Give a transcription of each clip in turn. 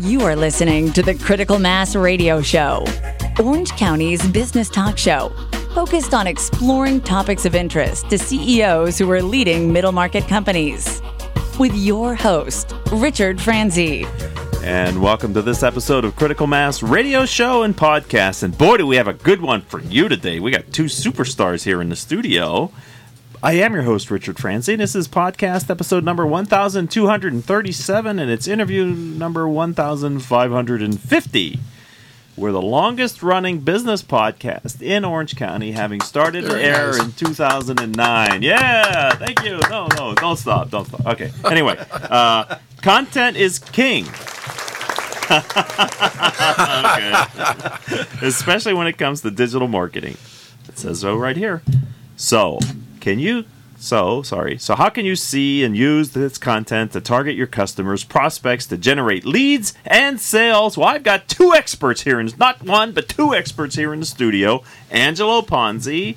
You are listening to the Critical Mass Radio Show, Orange County's business talk show, focused on exploring topics of interest to CEOs who are leading middle market companies. With your host, Richard Franzi. And welcome to this episode of Critical Mass Radio Show and Podcast. And boy, do we have a good one for you today. We got two superstars here in the studio. I am your host, Richard Franzi. This is podcast episode number 1237, and it's interview number 1550. We're the longest running business podcast in Orange County, having started to air in 2009. Yeah, thank you. No, no, don't stop. Don't stop. Okay. Anyway, uh, content is king. okay. Especially when it comes to digital marketing. It says so right here. So, can you so sorry. So how can you see and use this content to target your customers prospects to generate leads and sales? Well i've got two experts here and not one but two experts here in the studio. Angelo ponzi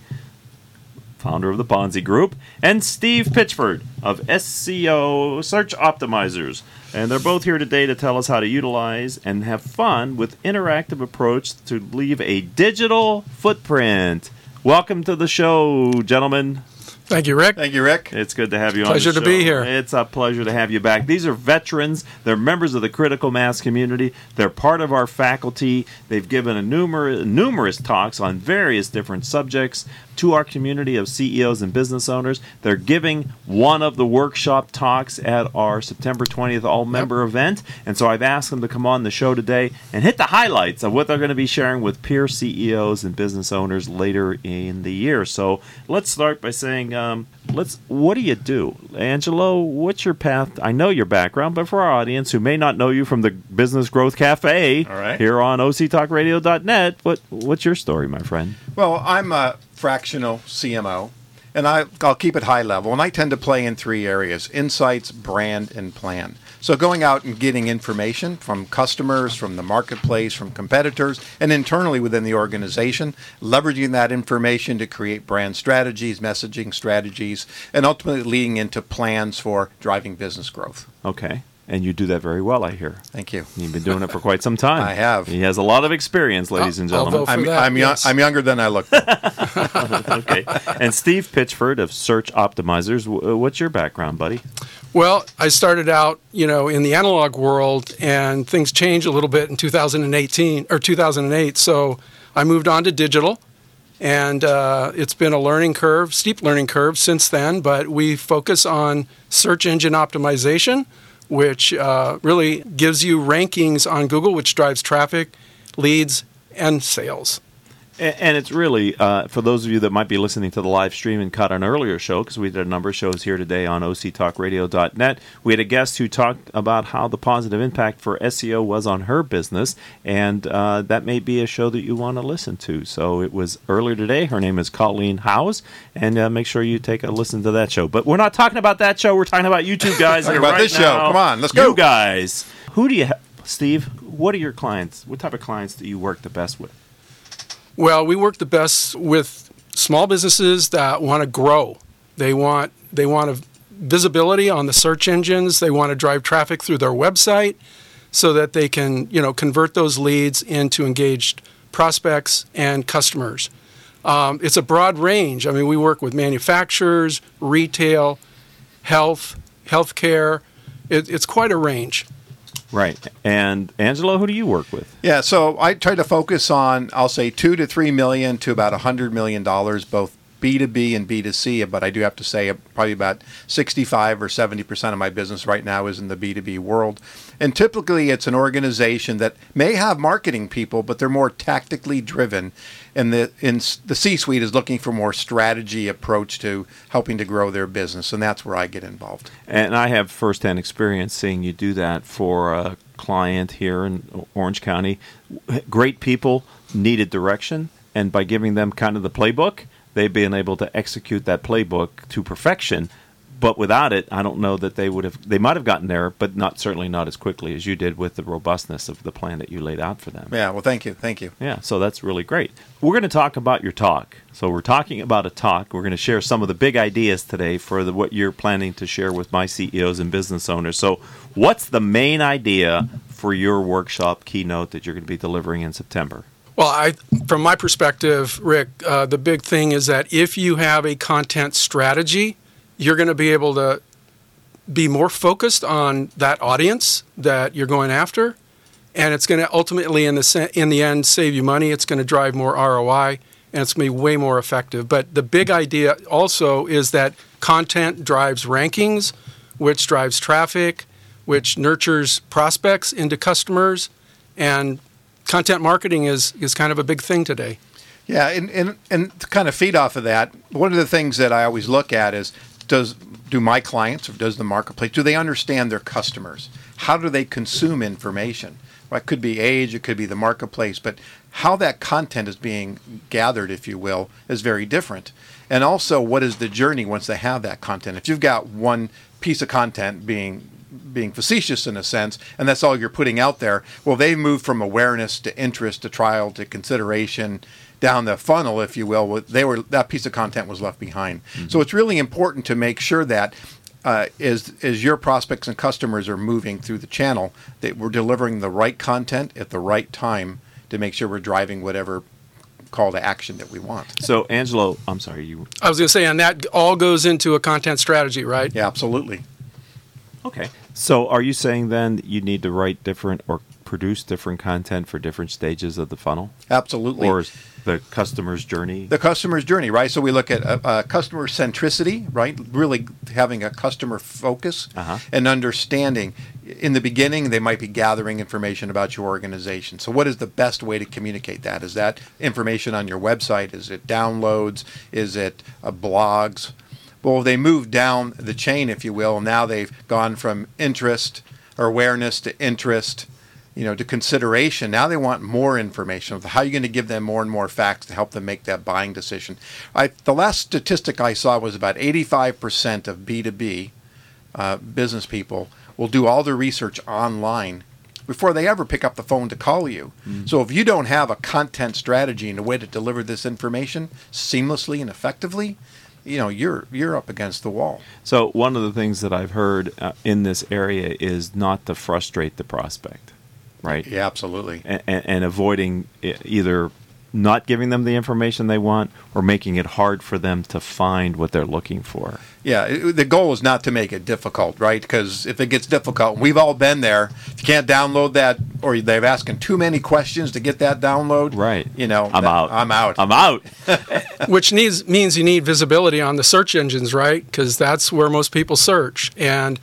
founder of the ponzi group and steve pitchford of seo search optimizers. And they're both here today to tell us how to utilize and have fun with interactive approach to leave a digital footprint welcome to the show gentlemen Thank you, Rick. Thank you, Rick. it's good to have you Pleasure on the to show. be here. It's a pleasure to have you back. These are veterans. They're members of the critical mass community. They're part of our faculty. They've given a numerous numerous talks on various different subjects to our community of CEOs and business owners. They're giving one of the workshop talks at our September 20th all member event. And so I've asked them to come on the show today and hit the highlights of what they're going to be sharing with peer CEOs and business owners later in the year. So let's start by saying, uh, um, let's. What do you do, Angelo? What's your path? I know your background, but for our audience who may not know you from the Business Growth Cafe All right. here on OCTalkRadio.net, what what's your story, my friend? Well, I'm a fractional CMO, and I, I'll keep it high level. And I tend to play in three areas insights, brand, and plan. So going out and getting information from customers, from the marketplace, from competitors, and internally within the organization, leveraging that information to create brand strategies, messaging strategies, and ultimately leading into plans for driving business growth. Okay. And you do that very well, I hear. Thank you. You've been doing it for quite some time. I have. He has a lot of experience, ladies and I'll gentlemen. vote I'm, that, I'm, young, yes. I'm younger than I look. okay. And Steve Pitchford of Search Optimizers, uh, what's your background, buddy? Well, I started out, you know, in the analog world, and things changed a little bit in 2018 or 2008. So I moved on to digital, and uh, it's been a learning curve, steep learning curve since then. But we focus on search engine optimization, which uh, really gives you rankings on Google, which drives traffic, leads, and sales. And it's really, uh, for those of you that might be listening to the live stream and caught an earlier show, because we did a number of shows here today on octalkradio.net, we had a guest who talked about how the positive impact for SEO was on her business, and uh, that may be a show that you want to listen to. So it was earlier today. Her name is Colleen Howes, and uh, make sure you take a listen to that show. But we're not talking about that show. We're talking about you two guys Talking about right this show. Come on, let's go. You guys. Who do you have? Steve, what are your clients? What type of clients do you work the best with? Well, we work the best with small businesses that want to grow. They want they want a visibility on the search engines. They want to drive traffic through their website so that they can, you know, convert those leads into engaged prospects and customers. Um, it's a broad range. I mean, we work with manufacturers, retail, health, healthcare. It, it's quite a range. Right. And Angelo, who do you work with? Yeah, so I try to focus on, I'll say, two to three million to about a hundred million dollars, both B2B and B2C. But I do have to say, uh, probably about 65 or 70 percent of my business right now is in the B2B world. And typically, it's an organization that may have marketing people, but they're more tactically driven. And the in the C-suite is looking for more strategy approach to helping to grow their business, and that's where I get involved. And I have firsthand experience seeing you do that for a client here in Orange County. Great people needed direction, and by giving them kind of the playbook, they've been able to execute that playbook to perfection. But without it, I don't know that they would have. They might have gotten there, but not certainly not as quickly as you did with the robustness of the plan that you laid out for them. Yeah, well, thank you, thank you. Yeah, so that's really great. We're going to talk about your talk. So we're talking about a talk. We're going to share some of the big ideas today for the, what you're planning to share with my CEOs and business owners. So, what's the main idea for your workshop keynote that you're going to be delivering in September? Well, I, from my perspective, Rick, uh, the big thing is that if you have a content strategy, you're going to be able to be more focused on that audience that you're going after, and it's going to ultimately, in the in the end, save you money. It's going to drive more ROI, and it's going to be way more effective. But the big idea also is that content drives rankings, which drives traffic, which nurtures prospects into customers, and content marketing is is kind of a big thing today. Yeah, and, and and to kind of feed off of that, one of the things that I always look at is does do my clients or does the marketplace do they understand their customers? How do they consume information? Well, it could be age, it could be the marketplace, but how that content is being gathered, if you will, is very different. And also, what is the journey once they have that content? If you've got one piece of content being being facetious in a sense, and that's all you're putting out there. Well, they move from awareness to interest to trial to consideration down the funnel, if you will. They were that piece of content was left behind. Mm-hmm. So it's really important to make sure that uh, as as your prospects and customers are moving through the channel, that we're delivering the right content at the right time to make sure we're driving whatever call to action that we want. So, Angelo, I'm sorry, you. I was going to say, and that all goes into a content strategy, right? Yeah, absolutely. Okay. So, are you saying then you need to write different or produce different content for different stages of the funnel? Absolutely. Or the customer's journey? The customer's journey, right? So we look at uh, uh, customer centricity, right? Really having a customer focus uh-huh. and understanding. In the beginning, they might be gathering information about your organization. So, what is the best way to communicate that? Is that information on your website? Is it downloads? Is it uh, blogs? Well, they moved down the chain, if you will. Now they've gone from interest or awareness to interest, you know, to consideration. Now they want more information. How are you going to give them more and more facts to help them make that buying decision? I, the last statistic I saw was about 85% of B2B uh, business people will do all their research online before they ever pick up the phone to call you. Mm. So if you don't have a content strategy and a way to deliver this information seamlessly and effectively, you know you're you're up against the wall. So one of the things that I've heard uh, in this area is not to frustrate the prospect, right? Yeah, absolutely. And, and, and avoiding either not giving them the information they want or making it hard for them to find what they're looking for. Yeah, it, the goal is not to make it difficult, right? Because if it gets difficult, we've all been there. If you can't download that, or they're asking too many questions to get that download, right? You know, I'm that, out. I'm out. I'm out. Which needs means you need visibility on the search engines, right? Because that's where most people search and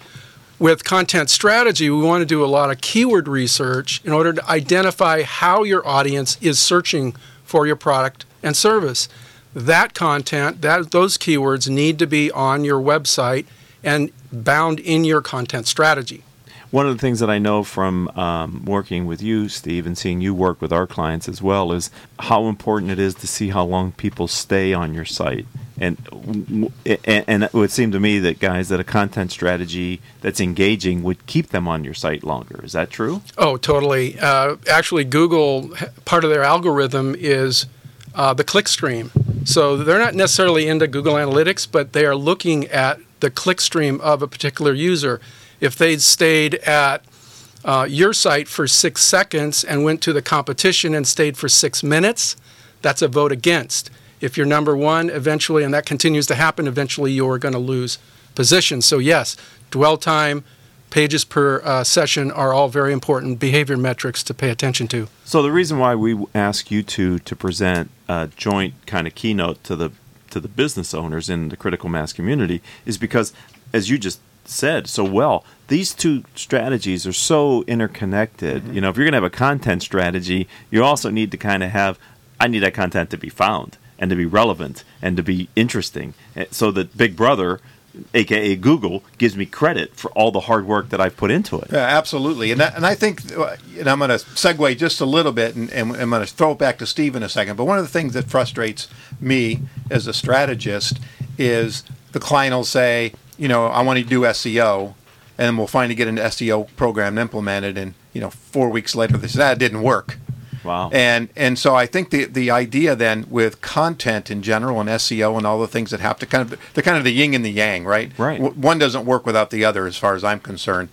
with content strategy, we want to do a lot of keyword research in order to identify how your audience is searching for your product and service. That content, that those keywords need to be on your website and bound in your content strategy. One of the things that I know from um, working with you, Steve, and seeing you work with our clients as well is how important it is to see how long people stay on your site. And, and it would seem to me that guys that a content strategy that's engaging would keep them on your site longer. Is that true? Oh, totally. Uh, actually, Google part of their algorithm is uh, the clickstream. So they're not necessarily into Google Analytics, but they are looking at the click stream of a particular user if they'd stayed at uh, your site for six seconds and went to the competition and stayed for six minutes, that's a vote against. If you're number one, eventually, and that continues to happen, eventually you're going to lose position. So, yes, dwell time, pages per uh, session are all very important behavior metrics to pay attention to. So, the reason why we ask you two to present a joint kind of keynote to the to the business owners in the critical mass community is because, as you just said so well, these two strategies are so interconnected. Mm-hmm. You know, if you're going to have a content strategy, you also need to kind of have I need that content to be found and to be relevant and to be interesting eh, so that Big Brother aka Google, gives me credit for all the hard work that I've put into it. Yeah, absolutely, and that, and I think, uh, and I'm going to segue just a little bit, and, and I'm going to throw it back to Steve in a second. But one of the things that frustrates me as a strategist is the client will say, you know, I want to do SEO, and we'll finally get an SEO program implemented, and you know, four weeks later they say that ah, didn't work. Wow. And and so I think the the idea then with content in general and SEO and all the things that have to kind of they're kind of the yin and the yang, right? Right. one doesn't work without the other, as far as I'm concerned.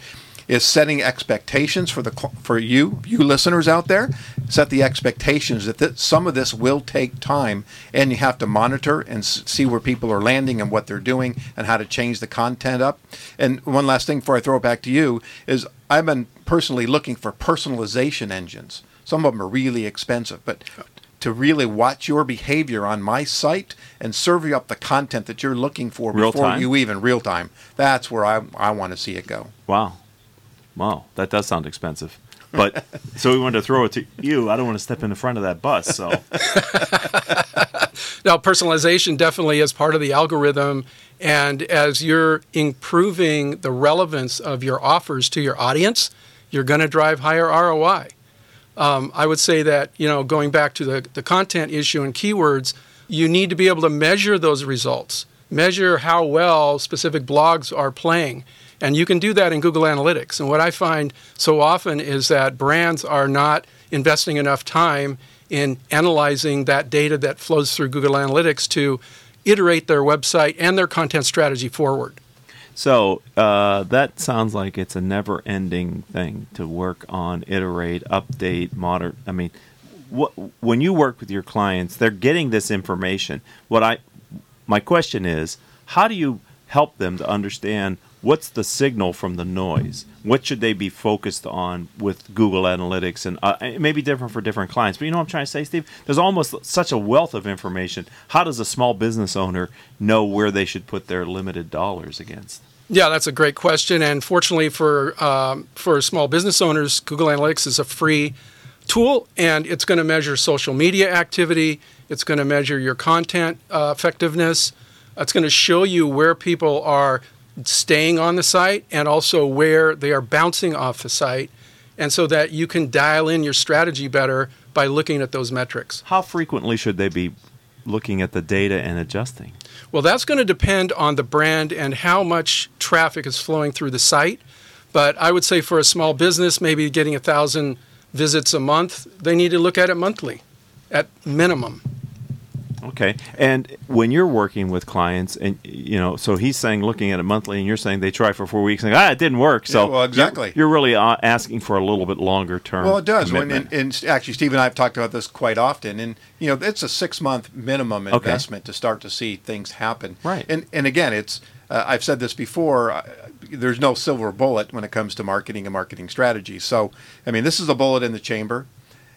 Is setting expectations for the for you you listeners out there. Set the expectations that th- some of this will take time, and you have to monitor and s- see where people are landing and what they're doing and how to change the content up. And one last thing before I throw it back to you is I've been personally looking for personalization engines. Some of them are really expensive, but to really watch your behavior on my site and serve you up the content that you're looking for Real before time? you even real time. That's where I, I want to see it go. Wow. Wow. That does sound expensive. But so we wanted to throw it to you. I don't want to step in the front of that bus. So Now, personalization definitely is part of the algorithm. And as you're improving the relevance of your offers to your audience, you're going to drive higher ROI. Um, I would say that, you know, going back to the, the content issue and keywords, you need to be able to measure those results, measure how well specific blogs are playing. And you can do that in Google Analytics. And what I find so often is that brands are not investing enough time in analyzing that data that flows through Google Analytics to iterate their website and their content strategy forward. So uh, that sounds like it's a never-ending thing to work on, iterate, update, modern. I mean, what, when you work with your clients, they're getting this information. What I, my question is, how do you help them to understand what's the signal from the noise? What should they be focused on with Google Analytics? And uh, it may be different for different clients, but you know what I'm trying to say, Steve? There's almost such a wealth of information. How does a small business owner know where they should put their limited dollars against? Yeah, that's a great question. And fortunately for um, for small business owners, Google Analytics is a free tool, and it's going to measure social media activity. It's going to measure your content uh, effectiveness. It's going to show you where people are staying on the site and also where they are bouncing off the site, and so that you can dial in your strategy better by looking at those metrics. How frequently should they be looking at the data and adjusting? Well, that's going to depend on the brand and how much traffic is flowing through the site. But I would say for a small business, maybe getting a thousand visits a month, they need to look at it monthly at minimum. Okay. And when you're working with clients, and you know, so he's saying looking at it monthly, and you're saying they try for four weeks, and ah, it didn't work. So Yeah, well, exactly. you're, you're really uh, asking for a little bit longer term. Well, it does. When, and, and actually, Steve and I have talked about this quite often. And you know, it's a six month minimum Okay. investment to start to see things happen. Right. And and again, it's uh, I've said this before. Uh, there's no silver bullet when it comes to marketing and marketing strategy. So, I mean, this is a bullet in the chamber.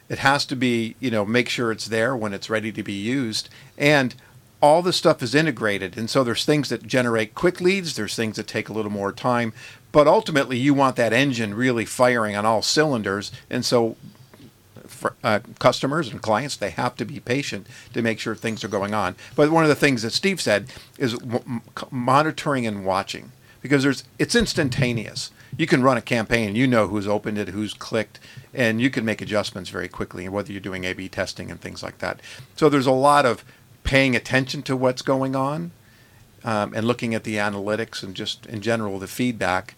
It has to be, you know, make sure it's there when it's ready to be used. And all this stuff is integrated. And so there's things that generate quick leads, there's things that take a little more time. But ultimately, you want that engine really firing on all cylinders. And so for, uh, customers and clients, they have to be patient to make sure things are going on. But one of the things that Steve said is monitoring and watching because there's it's instantaneous. You can run a campaign, you know who's opened it, who's clicked, and you can make adjustments very quickly. And Whether you're doing A/B testing and things like that, so there's a lot of paying attention to what's going on um, and looking at the analytics and just in general the feedback.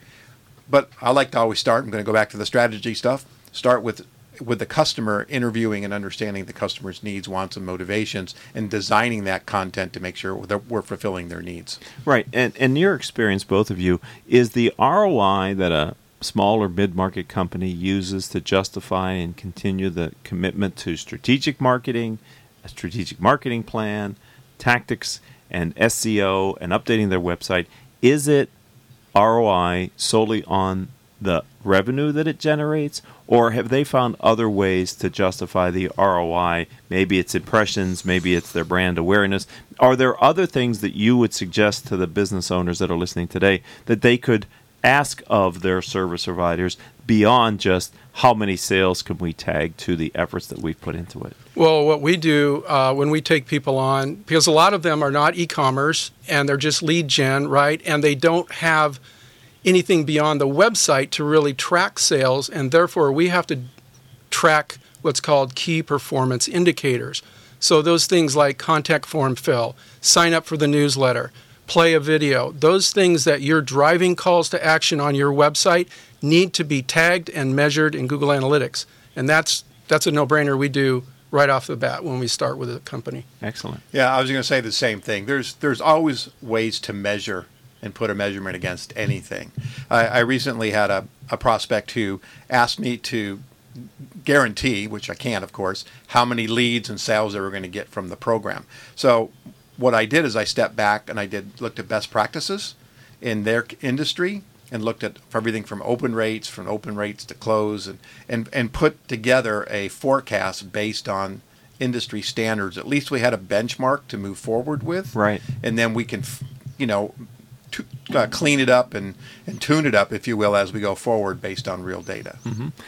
But I like to always start. I'm going to go back to the strategy stuff. Start with with the customer, interviewing and understanding the customer's needs, wants, and motivations, and designing that content to make sure that we're fulfilling their needs. Right. And in your experience, both of you, is the ROI that a small or mid market company uses to justify and continue the commitment to strategic marketing, a strategic marketing plan, tactics, and SEO, and updating their website, is it ROI solely on the revenue that it generates, or have they found other ways to justify the ROI? Maybe it's impressions, maybe it's their brand awareness. Are there other things that you would suggest to the business owners that are listening today that they could ask of their service providers beyond just how many sales can we tag to the efforts that we've put into it? Well, what we do uh, when we take people on, because a lot of them are not e commerce and they're just lead gen, right? And they don't have anything beyond the website to really track sales. And therefore, we have to track what's called key performance indicators. So, those things like contact form fill, sign up for the newsletter, play a video, those things that you're driving calls to action on your website need to be tagged and measured in Google Analytics. And that's, that's a no brainer we do right off the bat when we start with a company. Excellent. Yeah, I was going to say the same thing. There's there's always ways to measure and put a measurement against anything. I, I recently had a, a prospect who asked me to guarantee, which I can't, of course, how many leads and sales they were going to get from the program. So what I did is I stepped back and I did looked at best practices in their industry and looked at everything from open rates, from open rates to close, and, and, and put together a forecast based on industry standards. At least we had a benchmark to move forward with. Right. And then we can, you know, uh, clean it up and, and tune it up, if you will, as we go forward based on real data.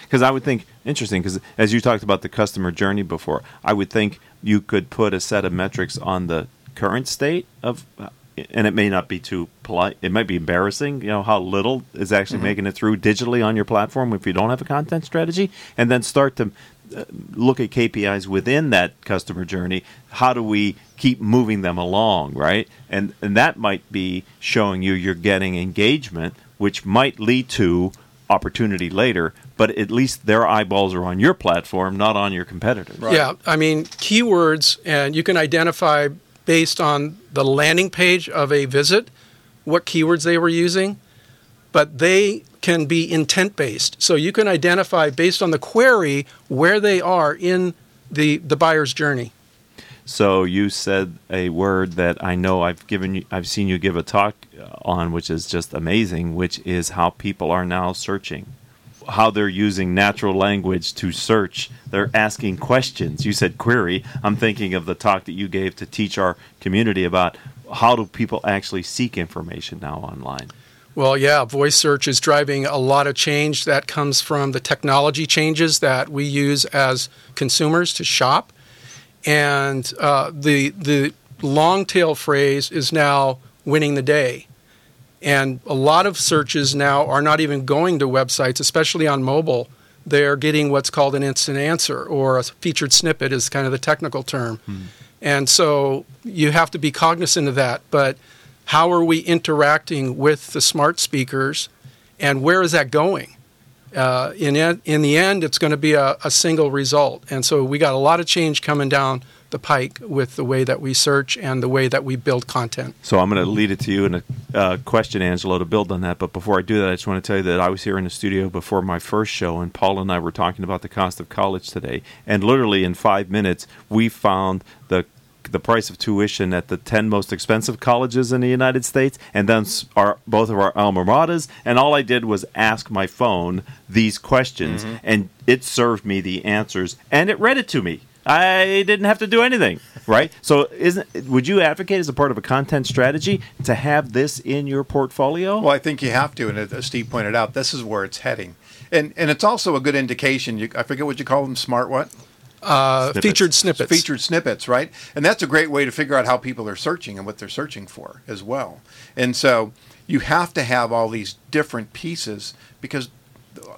Because I would think interesting because as you talked about the customer journey before, I would think you could put a set of metrics on the current state of, and it may not be too polite. It might be embarrassing, you know, how little is actually making it through digitally on your platform if you don't have a content strategy, and then start to uh, look at KPIs within that customer journey. How do we keep moving them along, right? And and that might be showing you you're getting engagement, which might lead to opportunity later. But at least their eyeballs are on your platform, not on your competitors. Yeah, I mean, keywords, and you can identify based on the landing page of a visit what keywords they were using, but they can be intent based. So you can identify based on the query where they are in the, the buyer's journey. So you said a word that I know I've given you, I've seen you give a talk uh, on, which is just amazing, which is how people are now searching, how they're using natural language to search. They're asking questions. You said query. I'm thinking of the talk that you gave to teach our community about how do people actually seek information now online. Well, yeah, voice search is driving a lot of change that comes from the technology changes that we use as consumers to shop. And uh, the, the long tail phrase is now winning the day. And a lot of searches now are not even going to websites, especially on mobile. They're getting what's called an instant answer or a featured snippet, is kind of the technical term. And so you have to be cognizant of that. But how are we interacting with the smart speakers and where is that going? Uh, in, in the end, it's going to be a, a single result. And so we got a lot of change coming down the pike with the way that we search and the way that we build content. So I'm going to lead it to you in a uh, question, Angelo, to build on that. But before I do that, I just want to tell you that I was here in the studio before my first show, and Paul and I were talking about the cost of college today. And literally in five minutes, we found the the price of tuition at the 10 most expensive colleges in the United States and then our both of our alma maters and all I did was ask my phone these questions mm-hmm. and it served me the answers and it read it to me I didn't have to do anything, right? So, isn't would you advocate as a part of a content strategy to have this in your portfolio? Well, I think you have to, and as Steve pointed out, this is where it's heading, and and it's also a good indication. You, I forget what you call them, smart what? Uh, Snippets. featured snippets. Featured snippets, right? And that's a great way to figure out how people are searching and what they're searching for as well. And so you have to have all these different pieces because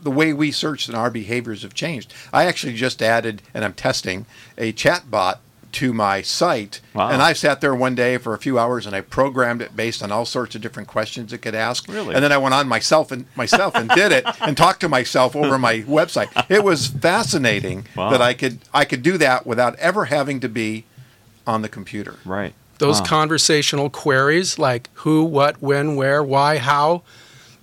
the way we search and our behaviors have changed. I actually just added, and I'm testing, a chat bot to my site. Wow. And I sat there one day for a few hours and I programmed it based on all sorts of different questions it could ask. Really? And then I went on myself and myself and did it and talked to myself over my website. It was fascinating Wow. that I could I could do that without ever having to be on the computer. right. Those Wow. conversational queries like who, what, when, where, why, how,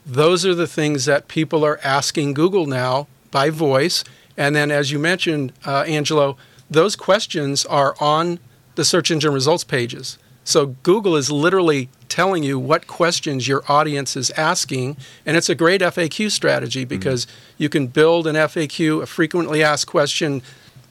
those are the things that people are asking Google now by voice. And then, as you mentioned, uh, Angelo, those questions are on the search engine results pages. So Google is literally telling you what questions your audience is asking, and it's a great FAQ strategy mm-hmm. because you can build an FAQ, a frequently asked question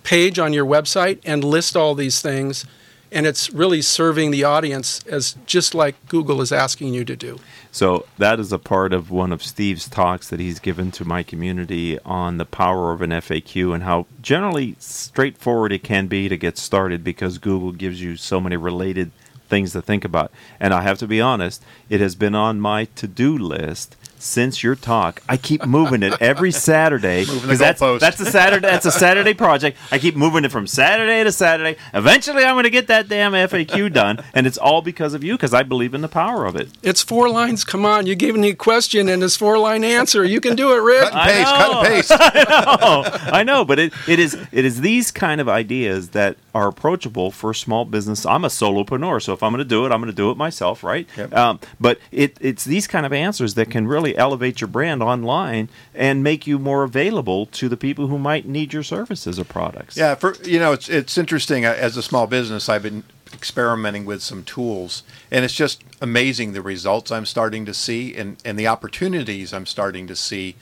page on your website, and list all these things. And it's really serving the audience as just like Google is asking you to do. So that is a part of one of Steve's talks that he's given to my community on the power of an FAQ and how generally straightforward it can be to get started because Google gives you so many related things to think about. And I have to be honest, it has been on my to-do list since your talk. I keep moving it every Saturday because that's goalpost. that's a Saturday that's a Saturday project. I keep moving it from Saturday to Saturday. Eventually I'm going to get that damn FAQ done and it's all because of you because I believe in the power of it. It's four lines. Come on, you gave me a question and it's four line answer. You can do it, Rick. Cut and I paste, cut and know. I know, but it, it is it is these kind of ideas that are approachable for small business. I'm a solopreneur, so if I'm going to do it, I'm going to do it myself, right? Yep. Um, but it, it's these kind of answers that can really elevate your brand online and make you more available to the people who might need your services or products. Yeah, for you know, it's it's interesting. Uh, As a small business, I've been experimenting with some tools, and it's just amazing the results I'm starting to see and and the opportunities I'm starting to see.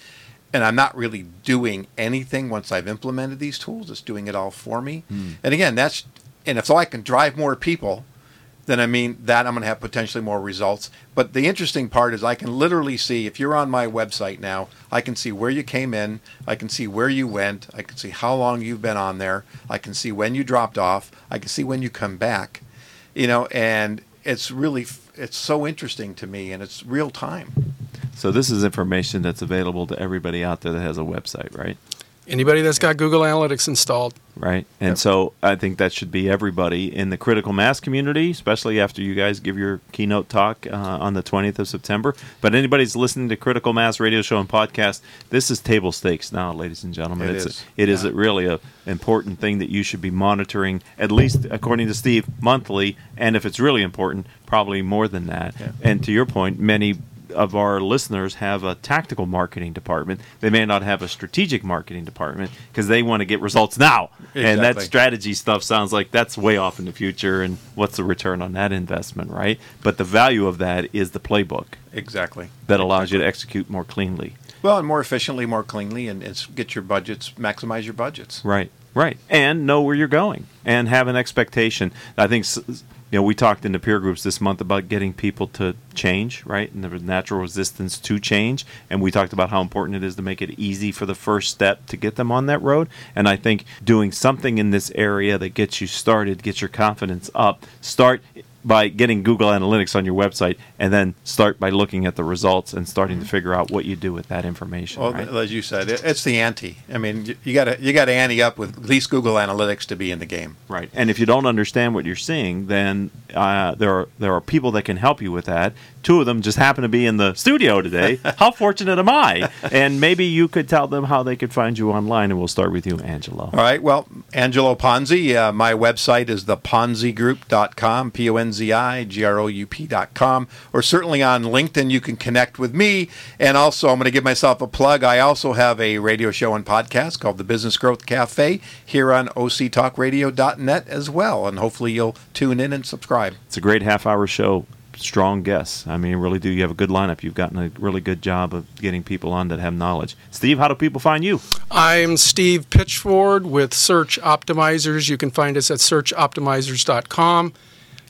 And I'm not really doing anything once I've implemented these tools. It's doing it all for me. Hmm. And again, that's and if so I can drive more people, then I mean that I'm going to have potentially more results. But the interesting part is I can literally see if you're on my website now, I can see where you came in, I can see where you went, I can see how long you've been on there, I can see when you dropped off, I can see when you come back. You know, and it's really it's so interesting to me and it's real time. So this is information that's available to everybody out there that has a website, right? Anybody that's got Google Analytics installed, right? And so I think that should be everybody in the critical mass community, especially after you guys give your keynote talk uh, on the 20th of September. But anybody's listening to Critical Mass Radio Show and podcast, this is table stakes now, ladies and gentlemen. It it's is. it is Yeah. a really a important thing that you should be monitoring, at least according to Steve, monthly, and if it's really important, probably more than that. Yeah. And to your point, many of our listeners have a tactical marketing department. They may not have a strategic marketing department because they want to get results now. And that strategy stuff sounds like that's way off in the future. And what's the return on that investment, right? But the value of that is the playbook Exactly. that allows you to execute more cleanly. Well, and more efficiently, more cleanly, and it's get your budgets, maximize your budgets. Right, right, and know where you're going and have an expectation. I think you know we talked in the peer groups this month about getting people to change, right, and the natural resistance to change, and we talked about how important it is to make it easy for the first step to get them on that road. And I think doing something in this area that gets you started, gets your confidence up, start by getting Google Analytics on your website, and then start by looking at the results and starting to figure out what you do with that information. Well, right? as you said, it's the ante. I mean, you- you got to you got to ante up with at least Google Analytics to be in the game. Right, and if you don't understand what you're seeing, then uh, there are there are people that can help you with that. Two of them just happen to be in the studio today. how fortunate am I? And maybe you could tell them how they could find you online, and we'll start with you, Angelo. All right. Well, Angelo Ponzi, uh, my website is theponzigroup.com, P O N Z I G R O U P.com, or certainly on LinkedIn, you can connect with me. And also, I'm going to give myself a plug. I also have a radio show and podcast called The Business Growth Cafe here on octalkradio.net as well. And hopefully, you'll tune in and subscribe. It's a great half hour show. Strong guests. I mean, really do. You have a good lineup. You've gotten a really good job of getting people on that have knowledge. Steve, how do people find you? I'm Steve Pitchford with Search Optimizers. You can find us at searchoptimizers.com.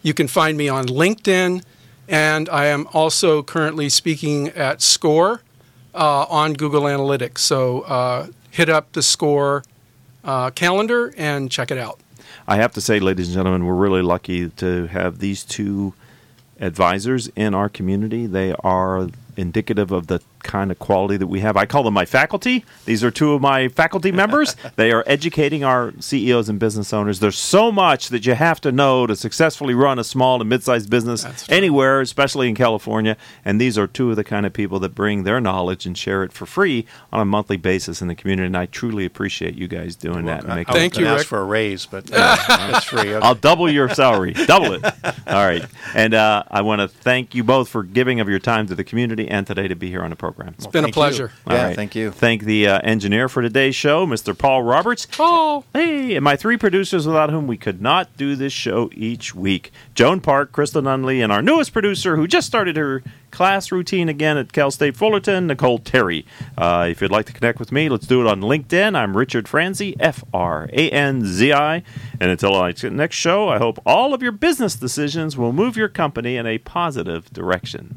You can find me on LinkedIn, and I am also currently speaking at SCORE uh, on Google Analytics. So uh, hit up the SCORE uh, calendar and check it out. I have to say, ladies and gentlemen, we're really lucky to have these two advisors in our community. They are indicative of the kind of quality that we have. I call them my faculty. These are two of my faculty members. they are educating our CEOs and business owners. There's so much that you have to know to successfully run a small to mid-sized business anywhere, especially in California. And these are two of the kind of people that bring their knowledge and share it for free on a monthly basis in the community. And I truly appreciate you guys doing that. And I, making I Thank was you, gonna ask for a raise, but uh, that's free. Okay. I'll double your salary. double it. All right. And uh, I want to thank you both for giving of your time to the community and today to be here on the program. It's been a Thank you. pleasure. Yeah, right. thank you. Thank the uh, engineer for today's show, Mr. Paul Roberts. Oh, Hey, and my three producers without whom we could not do this show each week Joan Park, Crystal Nunley, and our newest producer who just started her class routine again at Cal State Fullerton, Nicole Terry. Uh, if you'd like to connect with me, let's do it on LinkedIn. I'm Richard Franzi, F R A N Z I. And until our next show, I hope all of your business decisions will move your company in a positive direction.